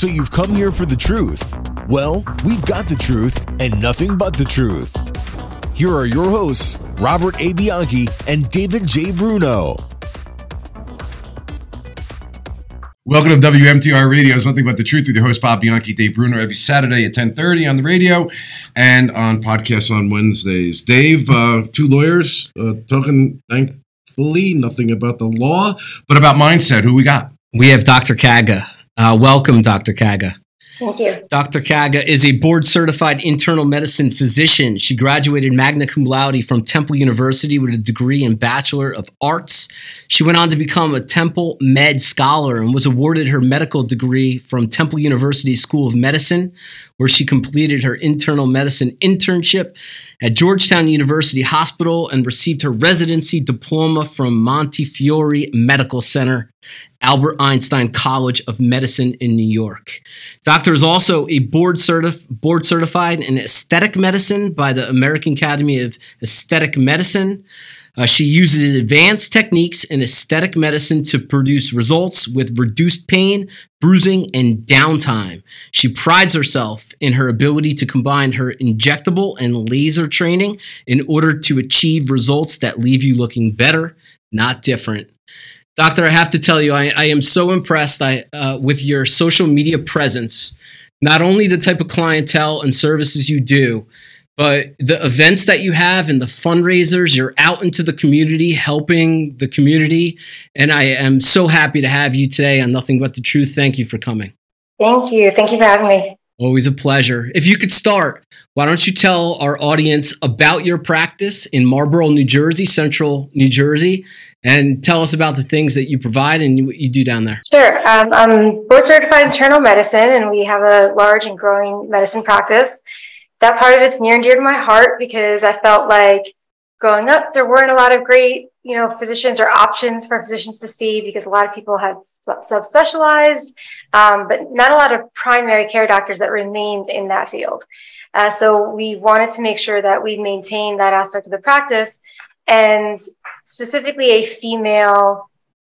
So you've come here for the truth. Well, we've got the truth and nothing but the truth. Here are your hosts, Robert A. Bianchi and David J. Bruno. Welcome to WMTR Radio. It's nothing but the truth with your host Bob Bianchi, Dave Bruno, every Saturday at 10:30 on the radio and on podcasts on Wednesdays. Dave, uh, two lawyers uh, talking, thankfully, nothing about the law, but about mindset. Who we got? We have Dr. Kaga. Uh, welcome, Dr. Kaga. Thank you. Dr. Kaga is a board certified internal medicine physician. She graduated magna cum laude from Temple University with a degree in Bachelor of Arts. She went on to become a Temple Med Scholar and was awarded her medical degree from Temple University School of Medicine, where she completed her internal medicine internship at Georgetown University Hospital and received her residency diploma from Montefiore Medical Center Albert Einstein College of Medicine in New York. Doctor is also a board, certif- board certified in aesthetic medicine by the American Academy of Aesthetic Medicine. Uh, she uses advanced techniques in aesthetic medicine to produce results with reduced pain, bruising, and downtime. She prides herself in her ability to combine her injectable and laser training in order to achieve results that leave you looking better, not different. Doctor, I have to tell you, I, I am so impressed I, uh, with your social media presence. Not only the type of clientele and services you do, but the events that you have and the fundraisers, you're out into the community helping the community. And I am so happy to have you today on Nothing But the Truth. Thank you for coming. Thank you. Thank you for having me. Always a pleasure. If you could start, why don't you tell our audience about your practice in Marlboro, New Jersey, central New Jersey, and tell us about the things that you provide and what you do down there. Sure. Um, I'm board certified internal medicine, and we have a large and growing medicine practice. That part of it's near and dear to my heart because I felt like growing up, there weren't a lot of great, you know, physicians or options for physicians to see because a lot of people had subspecialized, um, but not a lot of primary care doctors that remained in that field. Uh, so we wanted to make sure that we maintain that aspect of the practice and specifically a female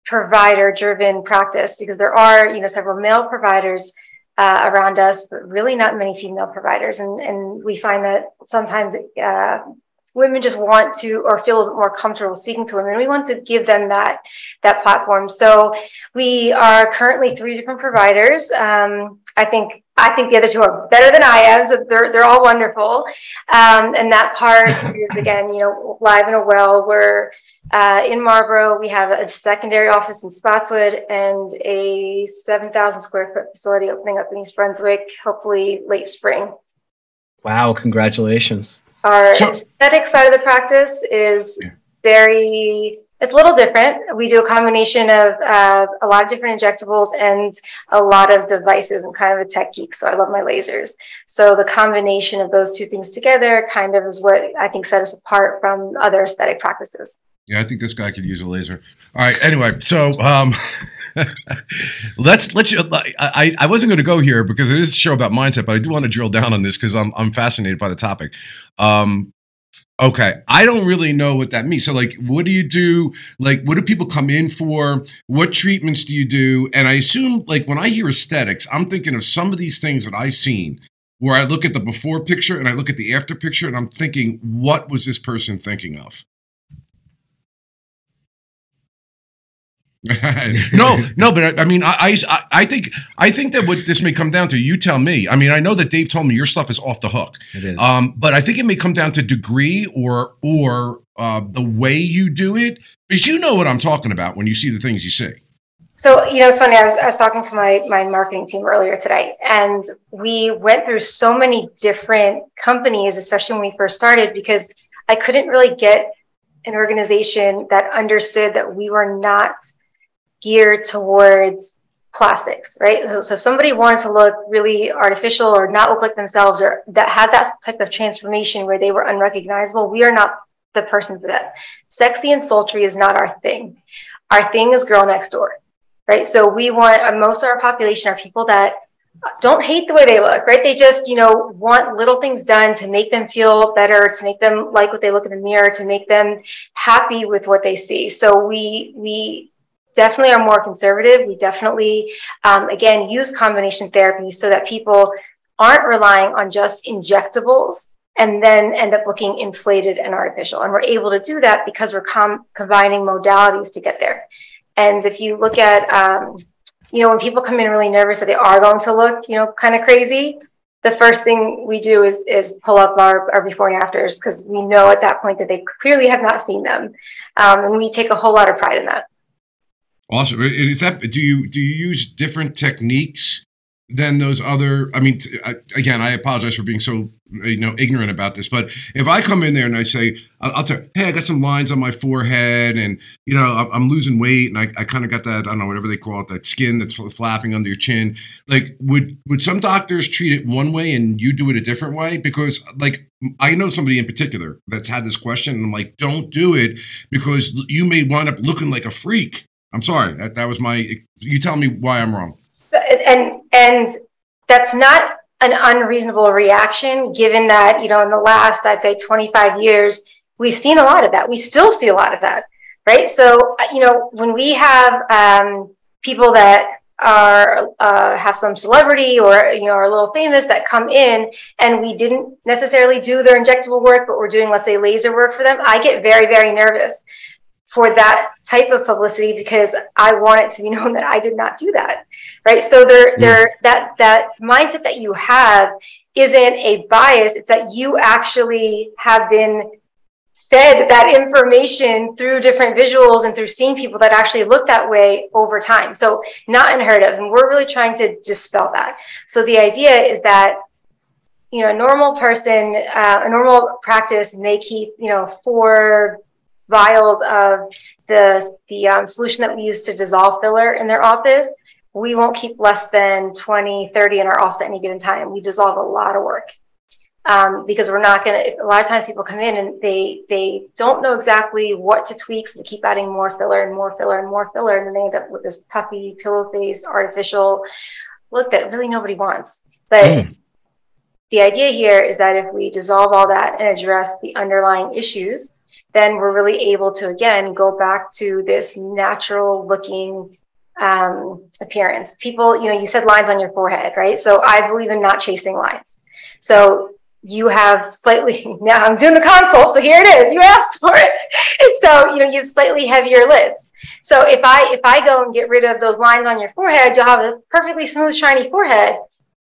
provider driven practice because there are you know several male providers uh, around us but really not many female providers. And and we find that sometimes uh, women just want to or feel a bit more comfortable speaking to women we want to give them that that platform so we are currently three different providers um, i think I think the other two are better than I am, so they're they're all wonderful. Um, and that part is again, you know, live in a well. We're uh, in Marlboro. We have a secondary office in Spotswood and a seven thousand square foot facility opening up in East Brunswick, hopefully late spring. Wow! Congratulations. Our so, aesthetic side of the practice is yeah. very it's a little different. We do a combination of uh, a lot of different injectables and a lot of devices. I'm kind of a tech geek, so I love my lasers. So the combination of those two things together kind of is what I think set us apart from other aesthetic practices. Yeah, I think this guy could use a laser. All right. Anyway, so um, let's let you. I I wasn't going to go here because it is a show about mindset, but I do want to drill down on this because I'm I'm fascinated by the topic. Um, Okay. I don't really know what that means. So, like, what do you do? Like, what do people come in for? What treatments do you do? And I assume, like, when I hear aesthetics, I'm thinking of some of these things that I've seen where I look at the before picture and I look at the after picture and I'm thinking, what was this person thinking of? no, no, but I, I mean, I, I, I think, I think that what this may come down to, you tell me. I mean, I know that Dave told me your stuff is off the hook. It is. Um, but I think it may come down to degree or, or uh, the way you do it, because you know what I'm talking about when you see the things you see. So, you know, it's funny. I was, I was talking to my, my marketing team earlier today, and we went through so many different companies, especially when we first started, because I couldn't really get an organization that understood that we were not geared towards plastics, right? So, so, if somebody wanted to look really artificial or not look like themselves or that had that type of transformation where they were unrecognizable, we are not the person for that. Sexy and sultry is not our thing. Our thing is girl next door, right? So we want uh, most of our population are people that don't hate the way they look, right? They just, you know, want little things done to make them feel better, to make them like what they look in the mirror, to make them happy with what they see. So we we definitely are more conservative. We definitely, um, again, use combination therapy so that people aren't relying on just injectables and then end up looking inflated and artificial. And we're able to do that because we're com- combining modalities to get there. And if you look at, um, you know, when people come in really nervous that they are going to look, you know, kind of crazy, the first thing we do is is pull up our, our before and afters because we know at that point that they clearly have not seen them, um, and we take a whole lot of pride in that. Awesome. Is that do you do you use different techniques than those other? I mean, again, I apologize for being so uh, you know ignorant about this, but if I come in there and I say, I'll, I'll tell, hey, I got some lines on my forehead, and you know, I'm losing weight, and I, I kind of got that, I don't know, whatever they call it, that skin that's flapping under your chin. Like, would would some doctors treat it one way and you do it a different way? Because, like, I know somebody in particular that's had this question, and I'm like, don't do it because you may wind up looking like a freak. I'm sorry, that that was my. You tell me why I'm wrong. And and that's not an unreasonable reaction given that you know in the last i'd say 25 years we've seen a lot of that we still see a lot of that right so uh, you know when we have um, people that are uh, have some celebrity or you know are a little famous that come in and we didn't necessarily do their injectable work but we're doing let's say laser work for them i get very very nervous for that type of publicity because I want it to be known that I did not do that. Right. So there, there, that, that mindset that you have isn't a bias. It's that you actually have been fed that information through different visuals and through seeing people that actually look that way over time. So not unheard of. And we're really trying to dispel that. So the idea is that you know, a normal person, uh, a normal practice may keep, you know, four vials of the, the um, solution that we use to dissolve filler in their office, we won't keep less than 20, 30 in our office at any given time. We dissolve a lot of work. Um, because we're not going to, a lot of times people come in and they, they don't know exactly what to tweak. So they keep adding more filler and more filler and more filler. And then they end up with this puffy pillow face, artificial look that really nobody wants. But mm. the idea here is that if we dissolve all that and address the underlying issues, then we're really able to again go back to this natural looking um, appearance. People, you know, you said lines on your forehead, right? So I believe in not chasing lines. So you have slightly now I'm doing the console, so here it is. You asked for it. And so you know you have slightly heavier lids. So if I if I go and get rid of those lines on your forehead, you'll have a perfectly smooth, shiny forehead,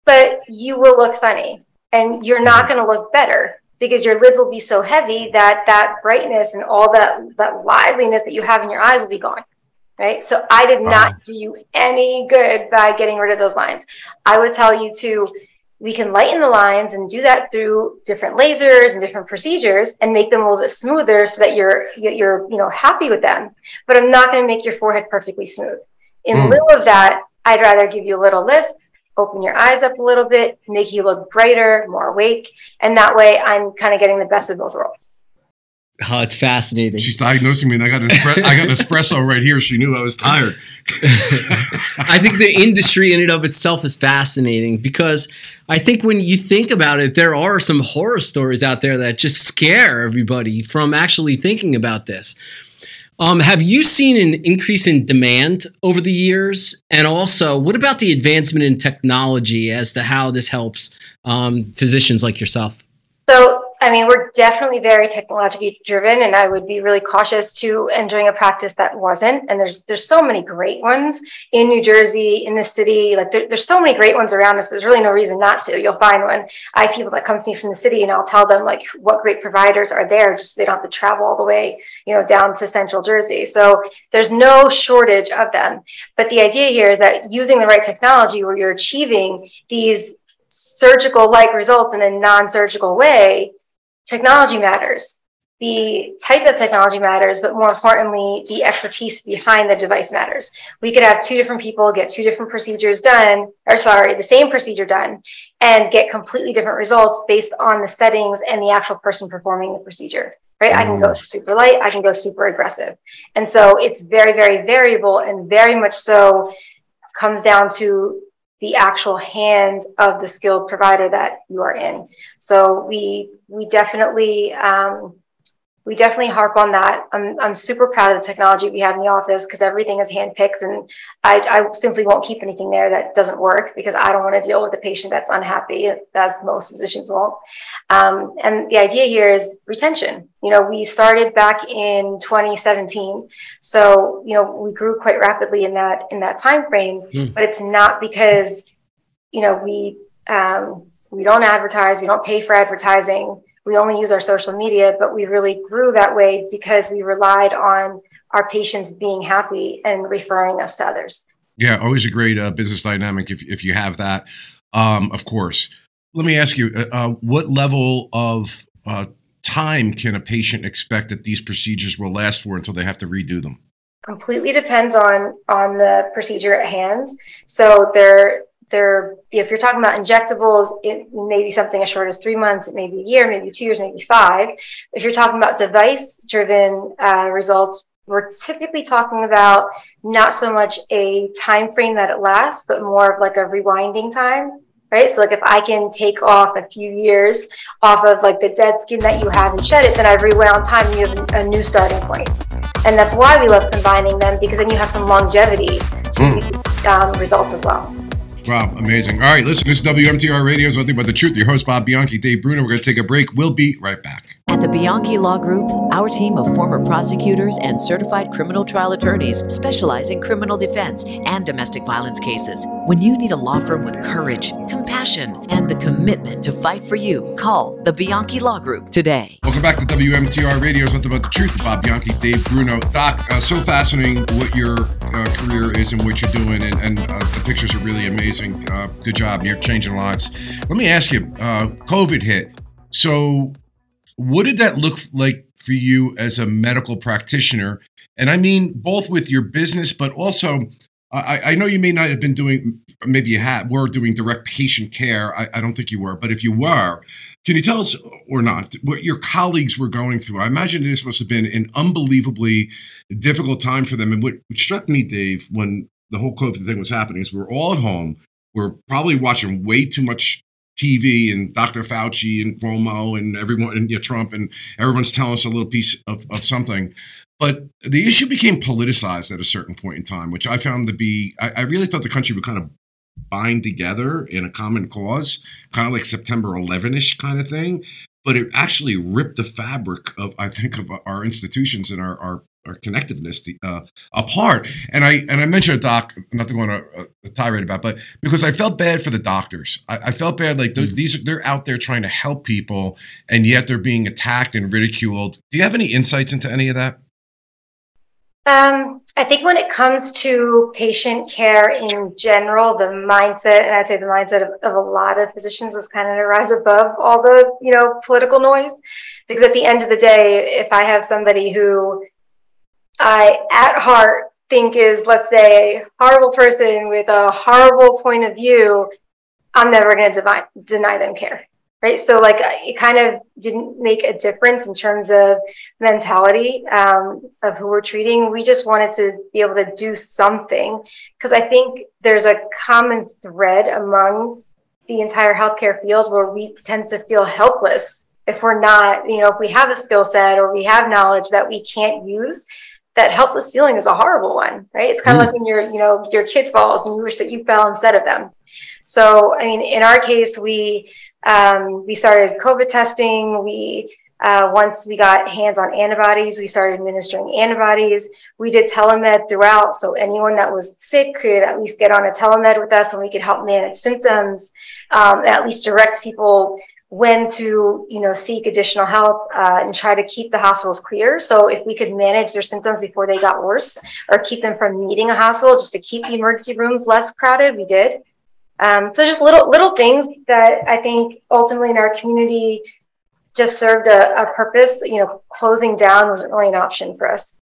but you will look funny and you're not going to look better because your lids will be so heavy that that brightness and all that that liveliness that you have in your eyes will be gone right? So i did not do you any good by getting rid of those lines. I would tell you to we can lighten the lines and do that through different lasers and different procedures and make them a little bit smoother so that you're you're you know happy with them. But i'm not going to make your forehead perfectly smooth. In mm. lieu of that i'd rather give you a little lift open your eyes up a little bit, make you look brighter, more awake. And that way I'm kind of getting the best of both worlds. Oh, it's fascinating. She's diagnosing me, and I got an espresso, I got an espresso right here. She knew I was tired. I think the industry in and of itself is fascinating because I think when you think about it, there are some horror stories out there that just scare everybody from actually thinking about this. Um, have you seen an increase in demand over the years? And also, what about the advancement in technology as to how this helps um, physicians like yourself? So, I mean, we're definitely very technologically driven, and I would be really cautious to entering a practice that wasn't. And there's there's so many great ones in New Jersey, in the city. Like there, there's so many great ones around us. There's really no reason not to. You'll find one. I have people that come to me from the city, and I'll tell them like what great providers are there, just so they don't have to travel all the way, you know, down to Central Jersey. So there's no shortage of them. But the idea here is that using the right technology, where you're achieving these surgical like results in a non surgical way, technology matters. The type of technology matters, but more importantly, the expertise behind the device matters. We could have two different people get two different procedures done, or sorry, the same procedure done, and get completely different results based on the settings and the actual person performing the procedure. Right? I can go mm. super light, I can go super aggressive. And so it's very, very variable and very much so comes down to the actual hand of the skilled provider that you are in. So we we definitely um, we definitely harp on that. I'm, I'm super proud of the technology we have in the office because everything is handpicked and I, I simply won't keep anything there that doesn't work because I don't want to deal with a patient that's unhappy, as most physicians won't. Um, and the idea here is retention. You know, we started back in 2017, so you know we grew quite rapidly in that in that time frame. Mm. But it's not because you know we um, we don't advertise, we don't pay for advertising we only use our social media, but we really grew that way because we relied on our patients being happy and referring us to others. Yeah, always a great uh, business dynamic if, if you have that, um, of course. Let me ask you uh, uh, what level of uh, time can a patient expect that these procedures will last for until they have to redo them? Completely depends on on the procedure at hand. So there they're if you're talking about injectables it may be something as short as three months it may be a year maybe two years maybe five if you're talking about device driven uh, results we're typically talking about not so much a time frame that it lasts but more of like a rewinding time right so like if i can take off a few years off of like the dead skin that you have and shed it then i've rewound time and you have a new starting point. point and that's why we love combining them because then you have some longevity to mm. these um, results as well Wow, amazing. All right, listen, this is WMTR Radio, Nothing But the Truth. Your host, Bob Bianchi, Dave Bruno. We're going to take a break. We'll be right back. At the Bianchi Law Group, our team of former prosecutors and certified criminal trial attorneys specialize in criminal defense and domestic violence cases. When you need a law firm with courage, compassion, and the commitment to fight for you, call the Bianchi Law Group today. Welcome back to WMTR Radio, Nothing But the Truth. Bob Bianchi, Dave Bruno. Doc, uh, so fascinating what your uh, career is and what you're doing, and, and uh, the pictures are really amazing. Uh, good job. You're changing lives. Let me ask you uh, COVID hit. So, what did that look like for you as a medical practitioner? And I mean, both with your business, but also, I, I know you may not have been doing, maybe you had, were doing direct patient care. I, I don't think you were, but if you were, can you tell us or not what your colleagues were going through? I imagine this must have been an unbelievably difficult time for them. And what, what struck me, Dave, when the whole COVID thing was happening is we we're all at home. We're probably watching way too much TV and Dr. Fauci and Cuomo and everyone and you know, Trump and everyone's telling us a little piece of, of something. But the issue became politicized at a certain point in time, which I found to be, I, I really thought the country would kind of bind together in a common cause, kind of like September 11 ish kind of thing. But it actually ripped the fabric of, I think, of our institutions and our, our our connectiveness uh, apart. And I and I mentioned a doc, not to go on a, a, tirade about, but because I felt bad for the doctors. I, I felt bad like mm. these they're out there trying to help people, and yet they're being attacked and ridiculed. Do you have any insights into any of that? Um, I think when it comes to patient care in general, the mindset, and I'd say the mindset of, of a lot of physicians is kind of to rise above all the, you know, political noise. Because at the end of the day, if I have somebody who I, at heart, think is, let's say, a horrible person with a horrible point of view, I'm never going to deny them care. Right. So, like, uh, it kind of didn't make a difference in terms of mentality um, of who we're treating. We just wanted to be able to do something because I think there's a common thread among the entire healthcare field where we tend to feel helpless if we're not, you know, if we have a skill set or we have knowledge that we can't use that helpless feeling is a horrible one, right? It's kind of mm. like when your, you know, your kid falls and you wish that you fell instead of them. So, I mean, in our case, we um, we started COVID testing. We uh, once we got hands on antibodies, we started administering antibodies. We did telemed throughout, so anyone that was sick could at least get on a telemed with us, and we could help manage symptoms, um, at least direct people when to you know seek additional help uh, and try to keep the hospitals clear so if we could manage their symptoms before they got worse or keep them from needing a hospital just to keep the emergency rooms less crowded we did um, so just little little things that i think ultimately in our community just served a, a purpose you know closing down wasn't really an option for us.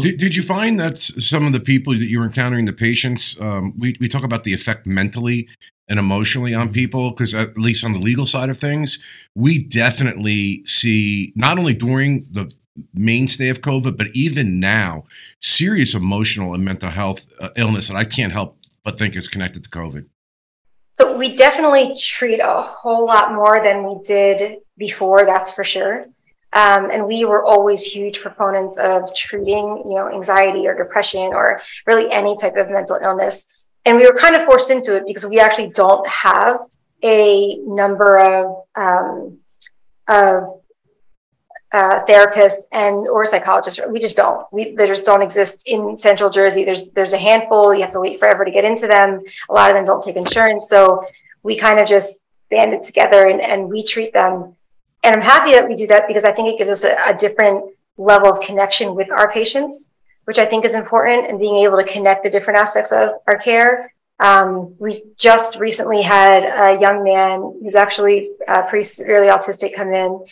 Did, did you find that some of the people that you were encountering, the patients, um, we, we talk about the effect mentally and emotionally on people because at least on the legal side of things we definitely see not only during the mainstay of covid but even now serious emotional and mental health uh, illness that i can't help but think is connected to covid so we definitely treat a whole lot more than we did before that's for sure Um, and we were always huge proponents of treating, you know, anxiety or depression or really any type of mental illness. And we were kind of forced into it because we actually don't have a number of um, of uh, therapists and or psychologists. We just don't. We they just don't exist in Central Jersey. There's there's a handful. You have to wait forever to get into them. A lot of them don't take insurance, so we kind of just band it together and, and we treat them. And I'm happy that we do that because I think it gives us a, a different level of connection with our patients, which I think is important, and being able to connect the different aspects of our care. Um, we just recently had a young man who's actually uh, pretty severely autistic come in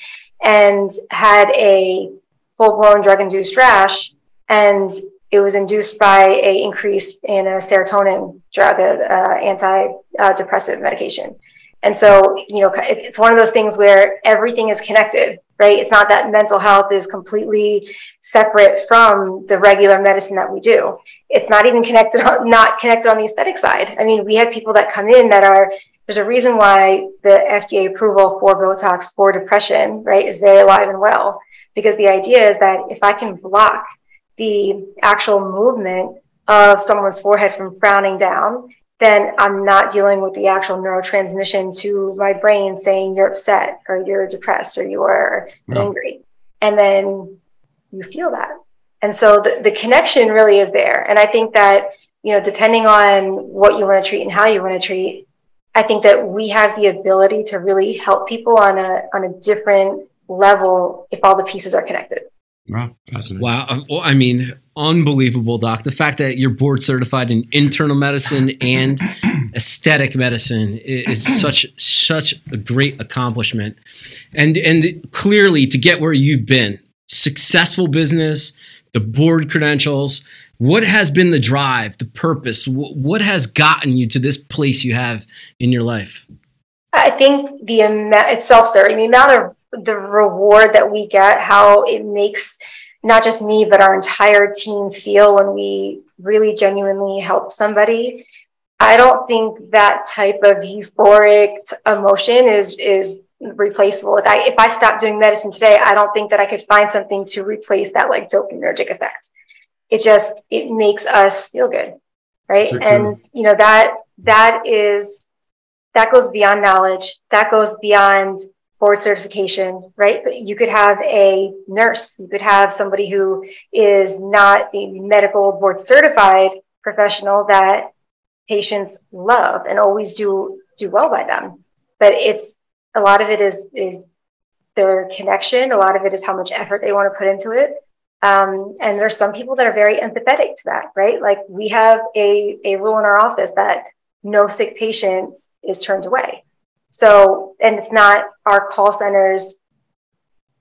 and had a full blown drug induced rash. And it was induced by a increase in a serotonin drug, a, uh, antidepressant medication. And so, you know, it's one of those things where everything is connected, right? It's not that mental health is completely separate from the regular medicine that we do. It's not even connected, not connected on the aesthetic side. I mean, we have people that come in that are there's a reason why the FDA approval for Botox for depression, right, is very alive and well. Because the idea is that if I can block the actual movement of someone's forehead from frowning down, then I'm not dealing with the actual neurotransmission to my brain saying you're upset or you're depressed or you are no. angry. And then you feel that. And so the, the connection really is there. And I think that, you know, depending on what you want to treat and how you want to treat, I think that we have the ability to really help people on a on a different level if all the pieces are connected. Wow, wow! Uh, well, I mean, unbelievable, doc. The fact that you're board certified in internal medicine and aesthetic medicine is such such a great accomplishment, and and clearly to get where you've been, successful business, the board credentials, what has been the drive, the purpose? What has gotten you to this place you have in your life? I think the amount, it's self serving, the amount of the reward that we get, how it makes not just me, but our entire team feel when we really genuinely help somebody. I don't think that type of euphoric emotion is, is replaceable. Like I, if I stopped doing medicine today, I don't think that I could find something to replace that like dopaminergic effect it just it makes us feel good right? So and you know that that is that goes beyond knowledge. That goes beyond board certification right? But you could have a nurse. You could have somebody who is not a medical board certified professional that patients love and always do do well by them. But it's a lot of it is is their connection. A lot of it is how much effort they want to put into it um, and there's some people that are very empathetic to that, right? Like we have a, a rule in our office that no sick patient is turned away. So, and it's not our call center's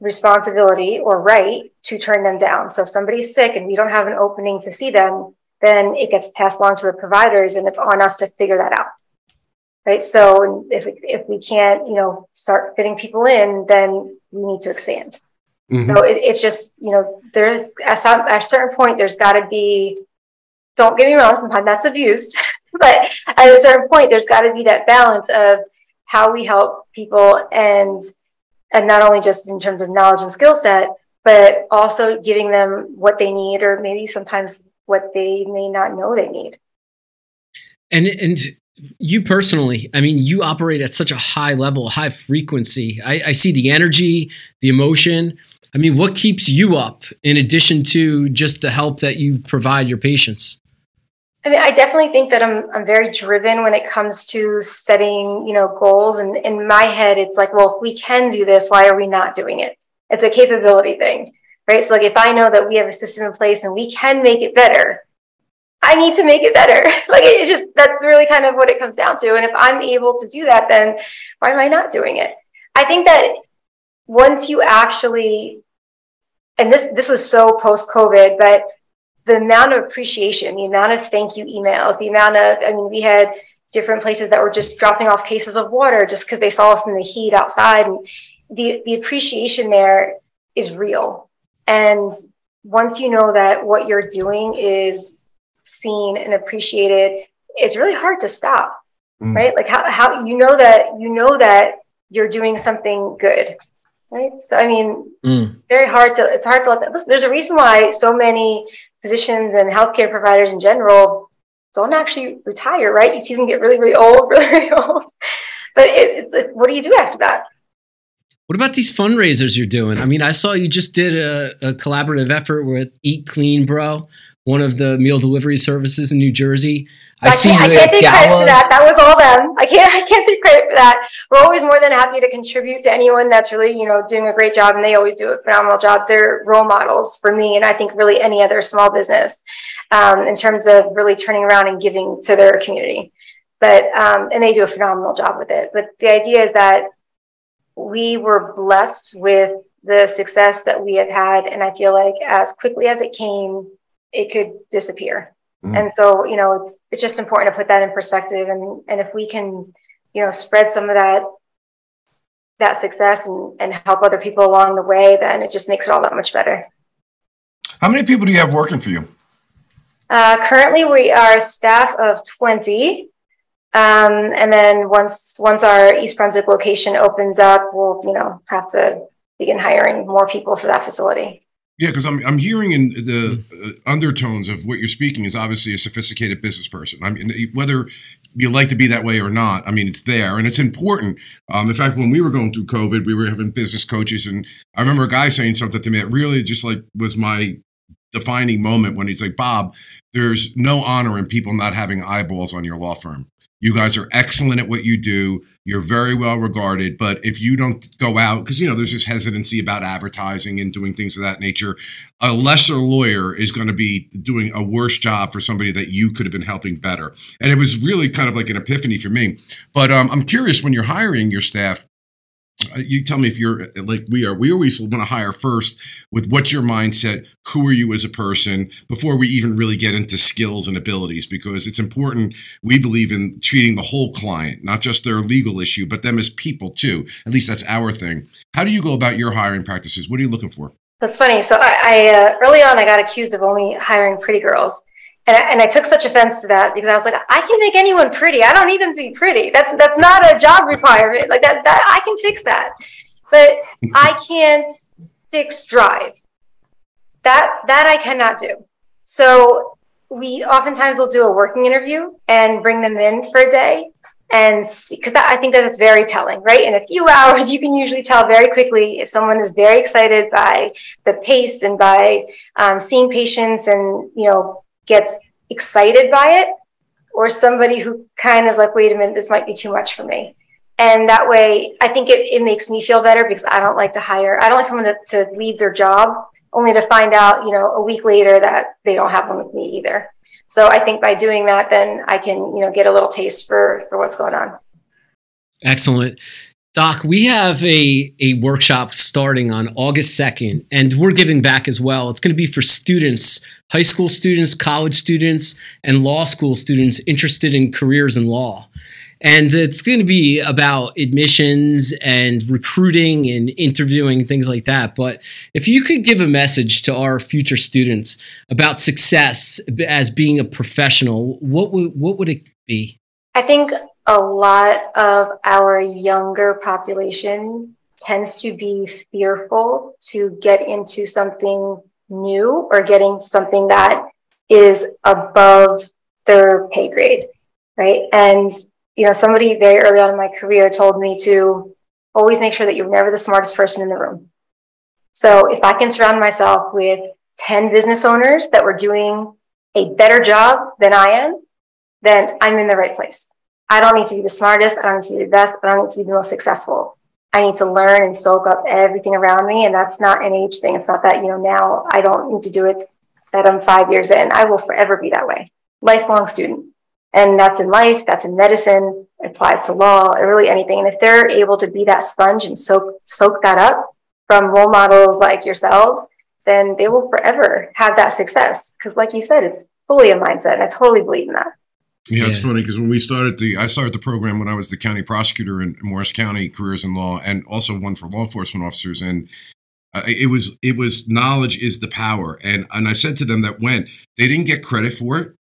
responsibility or right to turn them down. So if somebody's sick and we don't have an opening to see them, then it gets passed along to the providers and it's on us to figure that out. Right. So if, if we can't, you know, start fitting people in, then we need to expand. Mm-hmm. So it, it's just, you know, there's at, some, at a certain point, there's got to be, don't get me wrong, sometimes that's abused, but at a certain point, there's got to be that balance of how we help people and, and not only just in terms of knowledge and skill set, but also giving them what they need or maybe sometimes what they may not know they need. And, and you personally, I mean, you operate at such a high level, high frequency. I, I see the energy, the emotion. I mean, what keeps you up in addition to just the help that you provide your patients? I mean, I definitely think that I'm I'm very driven when it comes to setting, you know, goals. And in my head, it's like, well, if we can do this, why are we not doing it? It's a capability thing, right? So, like, if I know that we have a system in place and we can make it better, I need to make it better. like, it's just that's really kind of what it comes down to. And if I'm able to do that, then why am I not doing it? I think that once you actually and this this was so post COVID, but the amount of appreciation, the amount of thank you emails, the amount of I mean, we had different places that were just dropping off cases of water just because they saw us in the heat outside, and the the appreciation there is real. And once you know that what you're doing is seen and appreciated, it's really hard to stop, mm. right? Like how how you know that you know that you're doing something good right? So I mean, Mm. very hard to it's hard to let that listen. There's a reason why so many physicians and healthcare providers in general don't actually retire, right? You see them get really, really old, really, really old. But it, like, what do you do after that? What about these fundraisers you're doing? I mean, I saw you just did a, a collaborative effort with Eat Clean Bro, one of the meal delivery services in New Jersey. I, see you can't, I at can't take credit for galas. that. That was all them. I can't. I can't take credit for that. We're always more than happy to contribute to anyone that's really, you know, doing a great job, and they always do a phenomenal job. They're role models for me, and I think really any other small business um, in terms of really turning around and giving to their community. But um, and they do a phenomenal job with it. But the idea is that we were blessed with the success that we have had, and I feel like as quickly as it came, it could disappear. Mhm. And so, you know, it's it's just important to put that in perspective, and and if we can, you know, spread some of that that success and and help other people along the way, then it just makes it all that much better. How many people do you have working for you? Uh, currently, we are a staff of 20. Um, and then once once our East Brunswick location opens up, we'll you know have to begin hiring more people for that facility. Yeah, because I'm I'm hearing in the uh, undertones of what you're speaking is obviously a sophisticated business person. I mean, whether you like to be that way or not, I mean, it's there and it's important. Um, in fact, when we were going through COVID, we were having business coaches, and I remember a guy saying something to me that really just like was my defining moment when he's like, Bob, there's no honor in people not having eyeballs on your law firm. You guys are excellent at what you do. You're very well regarded. But if you don't go out, because, you know, there's this hesitancy about advertising and doing things of that nature, a lesser lawyer is going to be doing a worse job for somebody that you could have been helping better. And it was really kind of like an epiphany for me. But um, I'm curious when you're hiring your staff, you tell me if you're like we are. We always want to hire first with what's your mindset, who are you as a person, before we even really get into skills and abilities, because it's important. We believe in treating the whole client, not just their legal issue, but them as people too. At least that's our thing. How do you go about your hiring practices? What are you looking for? That's funny. So I, I uh, early on I got accused of only hiring pretty girls, and I, and I took such offense to that because I was like, I can make anyone pretty. I don't need them to be pretty. That's that's not a job requirement. Like that, that I can fix that, but I can't fix drive. That that I cannot do. So we oftentimes will do a working interview and bring them in for a day and because I think that it's very telling, right? In a few hours, you can usually tell very quickly if someone is very excited by the pace and by um, seeing patients and you know gets excited by it, or somebody who kind of is like, wait a minute, this might be too much for me. And that way, I think it, it makes me feel better because I don't like to hire, I don't like someone to, to leave their job only to find out, you know, a week later that they don't have one with me either. So I think by doing that, then I can, you know, get a little taste for for what's going on. Excellent. Doc, we have a, a workshop starting on August 2nd, and we're giving back as well. It's going to be for students, high school students, college students, and law school students interested in careers in law. And it's going to be about admissions and recruiting and interviewing, things like that. But if you could give a message to our future students about success as being a professional, what would, what would it be? I think a lot of our younger population tends to be fearful to get into something new or getting something that is above their pay grade, right? And you know, somebody very early on in my career told me to always make sure that you're never the smartest person in the room. So if I can surround myself with 10 business owners that were doing a better job than I am, then I'm in the right place. I don't need to be the smartest. I don't need to be the best. I don't need to be the most successful. I need to learn and soak up everything around me. And that's not an age thing. It's not that, you know, now I don't need to do it that I'm five years in. I will forever be that way. Lifelong student. And that's in life, that's in medicine, it applies to law, really anything. And if they're able to be that sponge and soak soak that up from role models like yourselves, then they will forever have that success. Because like you said, it's fully a mindset. And I totally believe in that. Yeah, it's funny because when we started the, I started the program when I was the county prosecutor in Morris County, careers in law, and also one for law enforcement officers. And uh, it was, it was knowledge is the power. And and I said to them that when they didn't get credit for it,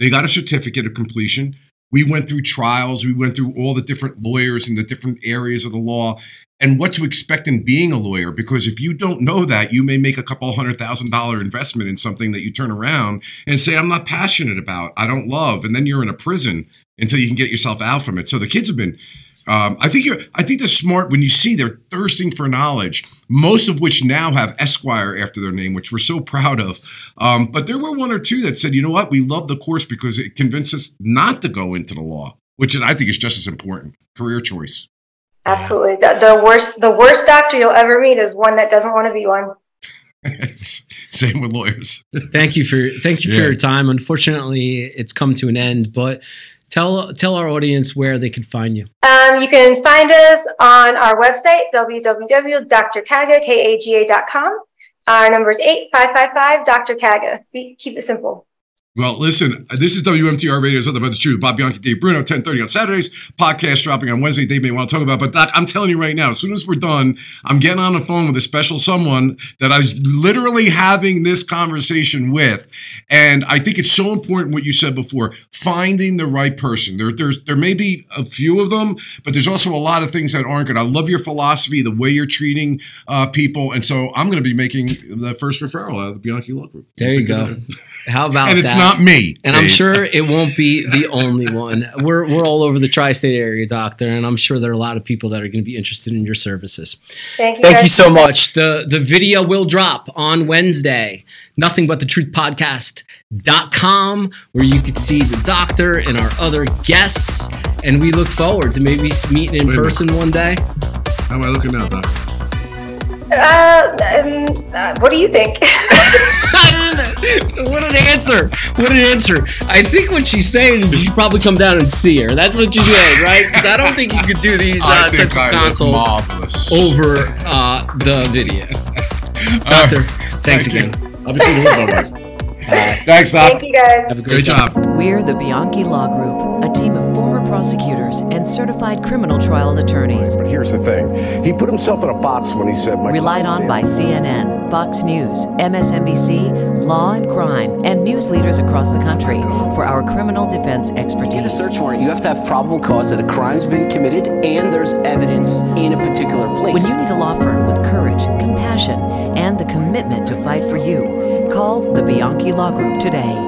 they got a certificate of completion. We went through trials. We went through all the different lawyers in the different areas of the law. And what to expect in being a lawyer. Because if you don't know that, you may make a couple hundred thousand dollar investment in something that you turn around and say, I'm not passionate about, I don't love. And then you're in a prison until you can get yourself out from it. So the kids have been. Um, I think you're. I think they're smart when you see they're thirsting for knowledge. Most of which now have Esquire after their name, which we're so proud of. Um, but there were one or two that said, "You know what? We love the course because it convinced us not to go into the law," which I think is just as important. Career choice. Absolutely. The, the worst the worst doctor you'll ever meet is one that doesn't want to be one. Same with lawyers. Thank you for thank you for your time. Unfortunately, it's come to an end, but tell tell our audience where they can find you. Um, you can find us on our website, www.drkaga.com. Our number is 8555 Dr. Kaga. Keep it simple. Well, listen, this is WMTR Radio, nothing but the truth. Bob Bianchi, Dave Bruno, 1030 on Saturdays. Podcast dropping on Wednesday. Dave may want to talk about, but Doc, I'm telling you right now, as soon as we're done, I'm getting on the phone with a special someone that I was literally having this conversation with. And I think it's so important what you said before, finding the right person. There, there's, there may be a few of them, but there's also a lot of things that aren't good. I love your philosophy, the way you're treating uh, people. And so I'm going to be making the first referral out of the Bianchi Law Group. There you go. How about And it's that? not me. And I'm sure it won't be the only one. We're we're all over the tri-state area, doctor, and I'm sure there are a lot of people that are going to be interested in your services. Thank you. Thank you so much. The the video will drop on Wednesday. Nothing but the truth podcast.com where you can see the doctor and our other guests. And we look forward to maybe meeting in Wait person one day. How am I looking now, Doc? Uh, um, uh, what do you think? what an answer! What an answer! I think what she's saying is you should probably come down and see her. That's what she's saying, right? Because I don't think you could do these I uh, think types of I consults over uh, the video. Doctor, thanks Thank you. again. I'll be seeing you tomorrow. Bye. Thanks, Doc. Thank you guys. Have a Great great time. job. We're the Bianchi Law Group, a team of former prosecutors and certified criminal trial attorneys. But here's the thing. He put himself in a box when he said my Relied client's on by. CNN, Fox News, MSNBC, Law and Crime, and news leaders across the country for our criminal defense expertise. get a search warrant, you have to have probable cause that a crime's been committed and there's evidence in a particular place. When you need a law firm with courage, compassion, and the commitment to fight for you, call the Bianchi Law Group today.